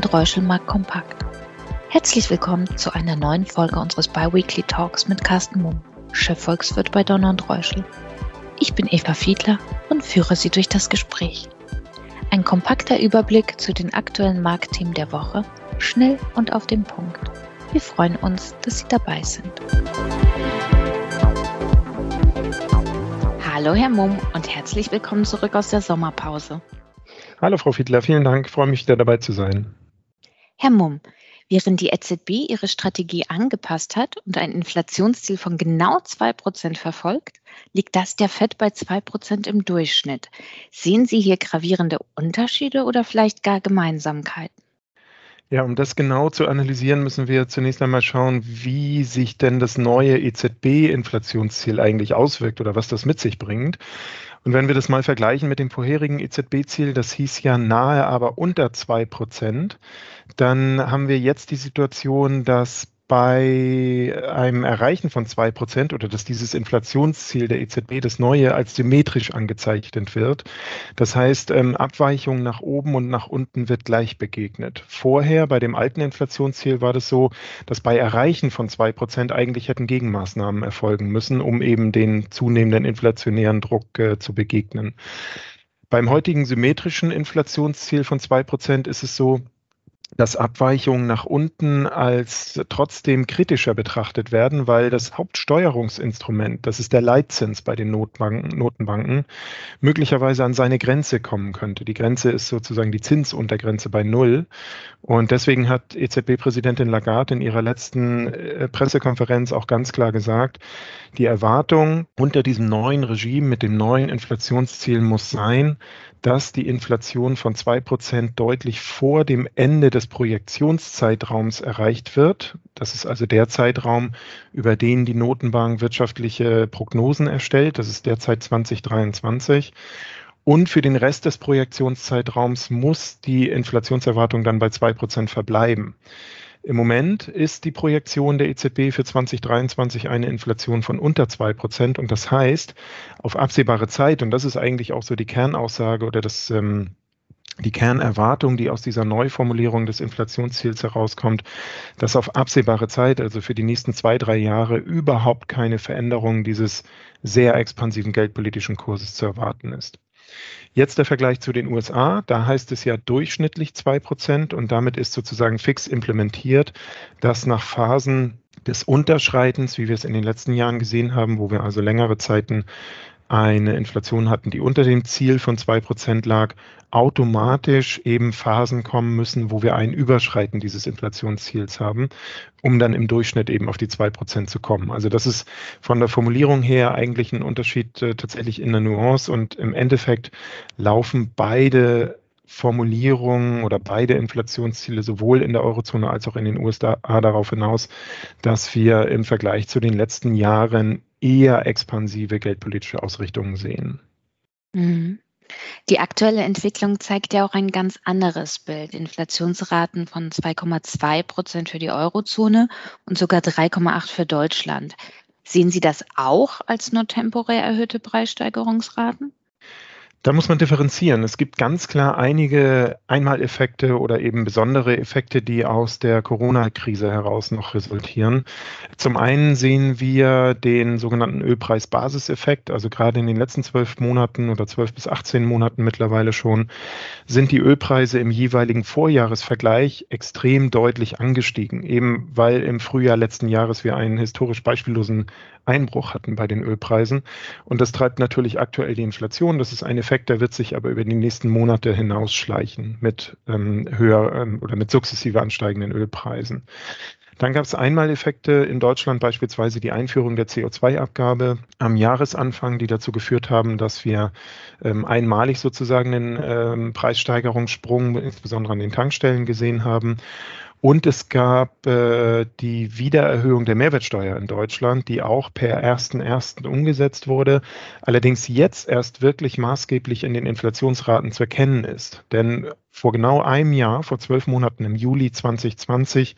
und Reuschelmark Kompakt. Herzlich willkommen zu einer neuen Folge unseres Biweekly Talks mit Carsten Mumm, Chefvolkswirt bei Donner und Reuschel. Ich bin Eva Fiedler und führe Sie durch das Gespräch. Ein kompakter Überblick zu den aktuellen Marktthemen der Woche, schnell und auf den Punkt. Wir freuen uns, dass Sie dabei sind. Hallo Herr Mumm und herzlich willkommen zurück aus der Sommerpause. Hallo Frau Fiedler, vielen Dank, ich freue mich wieder dabei zu sein. Herr Mumm, während die EZB ihre Strategie angepasst hat und ein Inflationsziel von genau 2% verfolgt, liegt das der FED bei 2% im Durchschnitt. Sehen Sie hier gravierende Unterschiede oder vielleicht gar Gemeinsamkeiten? Ja, um das genau zu analysieren, müssen wir zunächst einmal schauen, wie sich denn das neue EZB-Inflationsziel eigentlich auswirkt oder was das mit sich bringt. Und wenn wir das mal vergleichen mit dem vorherigen EZB-Ziel, das hieß ja nahe, aber unter zwei Prozent, dann haben wir jetzt die Situation, dass bei einem Erreichen von zwei Prozent oder dass dieses Inflationsziel der EZB, das neue, als symmetrisch angezeichnet wird. Das heißt, ähm, Abweichung nach oben und nach unten wird gleich begegnet. Vorher bei dem alten Inflationsziel war das so, dass bei Erreichen von zwei Prozent eigentlich hätten Gegenmaßnahmen erfolgen müssen, um eben den zunehmenden inflationären Druck äh, zu begegnen. Beim heutigen symmetrischen Inflationsziel von zwei Prozent ist es so, dass Abweichungen nach unten als trotzdem kritischer betrachtet werden, weil das Hauptsteuerungsinstrument, das ist der Leitzins bei den Notbanken, Notenbanken, möglicherweise an seine Grenze kommen könnte. Die Grenze ist sozusagen die Zinsuntergrenze bei Null. Und deswegen hat EZB-Präsidentin Lagarde in ihrer letzten äh, Pressekonferenz auch ganz klar gesagt, die Erwartung unter diesem neuen Regime mit dem neuen Inflationsziel muss sein, dass die Inflation von zwei Prozent deutlich vor dem Ende des Projektionszeitraums erreicht wird. Das ist also der Zeitraum, über den die Notenbank wirtschaftliche Prognosen erstellt. Das ist derzeit 2023. Und für den Rest des Projektionszeitraums muss die Inflationserwartung dann bei zwei Prozent verbleiben. Im Moment ist die Projektion der EZB für 2023 eine Inflation von unter zwei Prozent. Und das heißt, auf absehbare Zeit, und das ist eigentlich auch so die Kernaussage oder das, ähm, die Kernerwartung, die aus dieser Neuformulierung des Inflationsziels herauskommt, dass auf absehbare Zeit, also für die nächsten zwei, drei Jahre, überhaupt keine Veränderung dieses sehr expansiven geldpolitischen Kurses zu erwarten ist. Jetzt der Vergleich zu den USA. Da heißt es ja durchschnittlich zwei Prozent und damit ist sozusagen fix implementiert, dass nach Phasen des Unterschreitens, wie wir es in den letzten Jahren gesehen haben, wo wir also längere Zeiten eine Inflation hatten, die unter dem Ziel von zwei Prozent lag, automatisch eben Phasen kommen müssen, wo wir ein Überschreiten dieses Inflationsziels haben, um dann im Durchschnitt eben auf die zwei Prozent zu kommen. Also das ist von der Formulierung her eigentlich ein Unterschied äh, tatsächlich in der Nuance und im Endeffekt laufen beide Formulierungen oder beide Inflationsziele sowohl in der Eurozone als auch in den USA darauf hinaus, dass wir im Vergleich zu den letzten Jahren eher expansive geldpolitische Ausrichtungen sehen. Mhm. Die aktuelle Entwicklung zeigt ja auch ein ganz anderes Bild. Inflationsraten von 2,2 Prozent für die Eurozone und sogar 3,8 für Deutschland. Sehen Sie das auch als nur temporär erhöhte Preissteigerungsraten? Da muss man differenzieren. Es gibt ganz klar einige Einmaleffekte oder eben besondere Effekte, die aus der Corona-Krise heraus noch resultieren. Zum einen sehen wir den sogenannten Ölpreis-Basiseffekt. Also gerade in den letzten zwölf Monaten oder zwölf bis 18 Monaten mittlerweile schon sind die Ölpreise im jeweiligen Vorjahresvergleich extrem deutlich angestiegen. Eben weil im Frühjahr letzten Jahres wir einen historisch beispiellosen Einbruch hatten bei den Ölpreisen. Und das treibt natürlich aktuell die Inflation. Das ist ein Effekt, der wird sich aber über die nächsten Monate hinausschleichen mit ähm, höher ähm, oder mit sukzessive ansteigenden Ölpreisen. Dann gab es Einmaleffekte in Deutschland, beispielsweise die Einführung der CO2-Abgabe am Jahresanfang, die dazu geführt haben, dass wir ähm, einmalig sozusagen einen ähm, Preissteigerungssprung, insbesondere an den Tankstellen, gesehen haben. Und es gab äh, die Wiedererhöhung der Mehrwertsteuer in Deutschland, die auch per 1.1. umgesetzt wurde, allerdings jetzt erst wirklich maßgeblich in den Inflationsraten zu erkennen ist. Denn vor genau einem Jahr, vor zwölf Monaten im Juli 2020,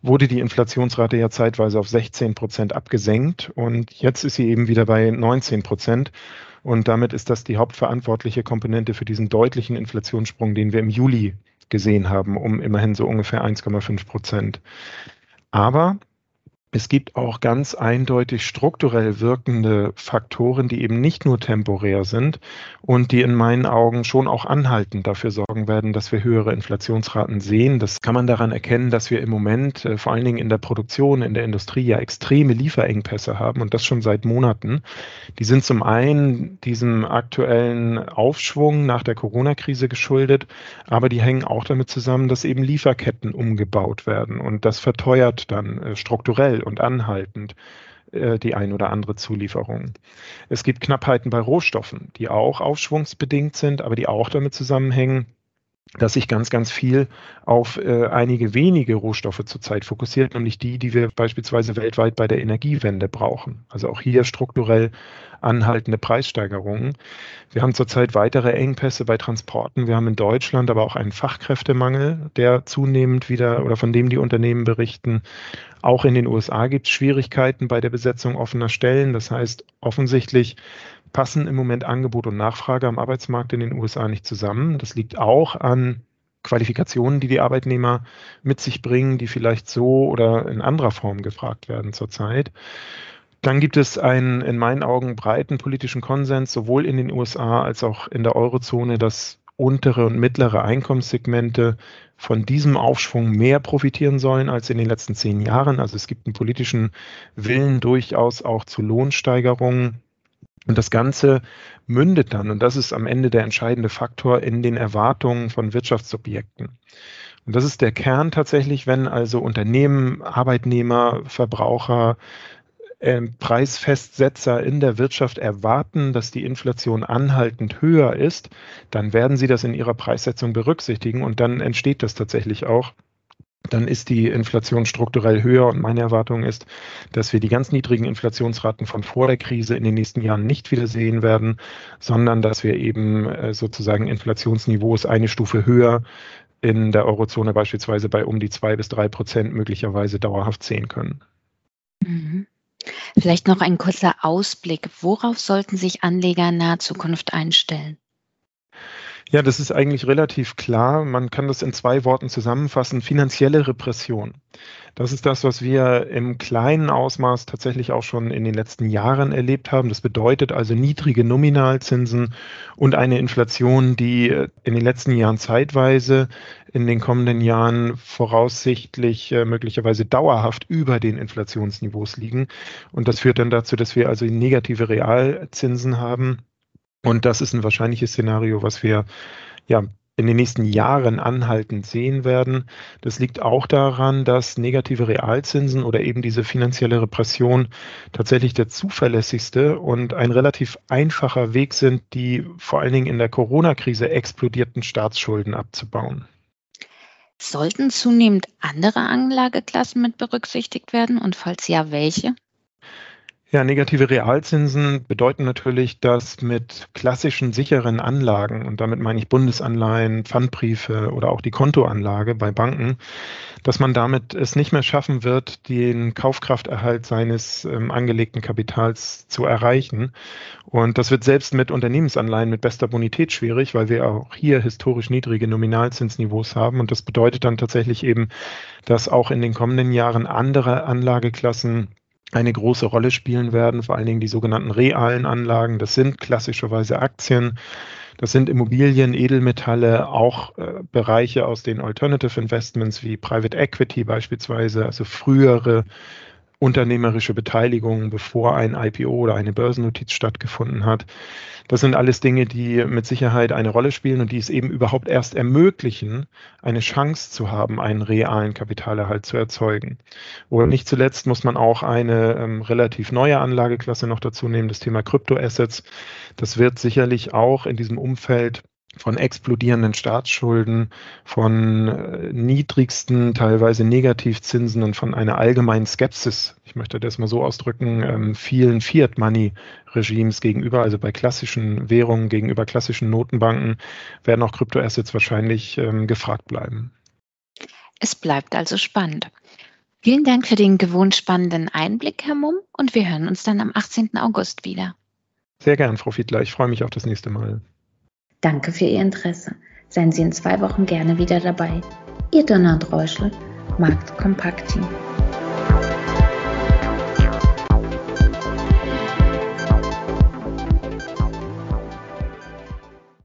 wurde die Inflationsrate ja zeitweise auf 16 Prozent abgesenkt und jetzt ist sie eben wieder bei 19 Prozent. Und damit ist das die hauptverantwortliche Komponente für diesen deutlichen Inflationssprung, den wir im Juli gesehen haben, um immerhin so ungefähr 1,5 Prozent. Aber es gibt auch ganz eindeutig strukturell wirkende Faktoren, die eben nicht nur temporär sind und die in meinen Augen schon auch anhaltend dafür sorgen werden, dass wir höhere Inflationsraten sehen. Das kann man daran erkennen, dass wir im Moment äh, vor allen Dingen in der Produktion, in der Industrie ja extreme Lieferengpässe haben und das schon seit Monaten. Die sind zum einen diesem aktuellen Aufschwung nach der Corona-Krise geschuldet, aber die hängen auch damit zusammen, dass eben Lieferketten umgebaut werden und das verteuert dann äh, strukturell und anhaltend äh, die ein oder andere Zulieferung. Es gibt Knappheiten bei Rohstoffen, die auch aufschwungsbedingt sind, aber die auch damit zusammenhängen, dass sich ganz, ganz viel auf äh, einige wenige Rohstoffe zurzeit fokussiert, nämlich die, die wir beispielsweise weltweit bei der Energiewende brauchen. Also auch hier strukturell anhaltende Preissteigerungen. Wir haben zurzeit weitere Engpässe bei Transporten. Wir haben in Deutschland aber auch einen Fachkräftemangel, der zunehmend wieder oder von dem die Unternehmen berichten. Auch in den USA gibt es Schwierigkeiten bei der Besetzung offener Stellen. Das heißt, offensichtlich passen im Moment Angebot und Nachfrage am Arbeitsmarkt in den USA nicht zusammen. Das liegt auch an Qualifikationen, die die Arbeitnehmer mit sich bringen, die vielleicht so oder in anderer Form gefragt werden zurzeit. Dann gibt es einen in meinen Augen breiten politischen Konsens, sowohl in den USA als auch in der Eurozone, dass untere und mittlere Einkommenssegmente von diesem Aufschwung mehr profitieren sollen als in den letzten zehn Jahren. Also es gibt einen politischen Willen durchaus auch zu Lohnsteigerungen. Und das Ganze mündet dann, und das ist am Ende der entscheidende Faktor, in den Erwartungen von Wirtschaftsobjekten. Und das ist der Kern tatsächlich, wenn also Unternehmen, Arbeitnehmer, Verbraucher äh, Preisfestsetzer in der Wirtschaft erwarten, dass die Inflation anhaltend höher ist, dann werden sie das in ihrer Preissetzung berücksichtigen und dann entsteht das tatsächlich auch dann ist die Inflation strukturell höher und meine Erwartung ist, dass wir die ganz niedrigen Inflationsraten von vor der Krise in den nächsten Jahren nicht wieder sehen werden, sondern dass wir eben äh, sozusagen Inflationsniveaus eine Stufe höher in der Eurozone beispielsweise bei um die zwei bis drei Prozent möglicherweise dauerhaft sehen können. Mhm. Vielleicht noch ein kurzer Ausblick. Worauf sollten sich Anleger in naher Zukunft einstellen? Ja, das ist eigentlich relativ klar. Man kann das in zwei Worten zusammenfassen. Finanzielle Repression. Das ist das, was wir im kleinen Ausmaß tatsächlich auch schon in den letzten Jahren erlebt haben. Das bedeutet also niedrige Nominalzinsen und eine Inflation, die in den letzten Jahren zeitweise, in den kommenden Jahren voraussichtlich äh, möglicherweise dauerhaft über den Inflationsniveaus liegen. Und das führt dann dazu, dass wir also negative Realzinsen haben. Und das ist ein wahrscheinliches Szenario, was wir ja in den nächsten Jahren anhaltend sehen werden. Das liegt auch daran, dass negative Realzinsen oder eben diese finanzielle Repression tatsächlich der zuverlässigste und ein relativ einfacher Weg sind, die vor allen Dingen in der Corona-Krise explodierten Staatsschulden abzubauen. Sollten zunehmend andere Anlageklassen mit berücksichtigt werden und falls ja, welche? Ja, negative Realzinsen bedeuten natürlich, dass mit klassischen sicheren Anlagen, und damit meine ich Bundesanleihen, Pfandbriefe oder auch die Kontoanlage bei Banken, dass man damit es nicht mehr schaffen wird, den Kaufkrafterhalt seines ähm, angelegten Kapitals zu erreichen. Und das wird selbst mit Unternehmensanleihen mit bester Bonität schwierig, weil wir auch hier historisch niedrige Nominalzinsniveaus haben. Und das bedeutet dann tatsächlich eben, dass auch in den kommenden Jahren andere Anlageklassen eine große Rolle spielen werden, vor allen Dingen die sogenannten realen Anlagen. Das sind klassischerweise Aktien, das sind Immobilien, Edelmetalle, auch äh, Bereiche aus den Alternative Investments wie Private Equity beispielsweise, also frühere unternehmerische Beteiligung, bevor ein IPO oder eine Börsennotiz stattgefunden hat. Das sind alles Dinge, die mit Sicherheit eine Rolle spielen und die es eben überhaupt erst ermöglichen, eine Chance zu haben, einen realen Kapitalerhalt zu erzeugen. Und nicht zuletzt muss man auch eine ähm, relativ neue Anlageklasse noch dazu nehmen, das Thema Kryptoassets. Das wird sicherlich auch in diesem Umfeld von explodierenden Staatsschulden, von äh, niedrigsten, teilweise Negativzinsen und von einer allgemeinen Skepsis, ich möchte das mal so ausdrücken, ähm, vielen Fiat-Money-Regimes gegenüber, also bei klassischen Währungen gegenüber klassischen Notenbanken, werden auch Kryptoassets wahrscheinlich ähm, gefragt bleiben. Es bleibt also spannend. Vielen Dank für den gewohnt spannenden Einblick, Herr Mumm, und wir hören uns dann am 18. August wieder. Sehr gern, Frau Fiedler. Ich freue mich auf das nächste Mal. Danke für Ihr Interesse. Seien Sie in zwei Wochen gerne wieder dabei. Ihr und Reuschel, Markt Kompakt.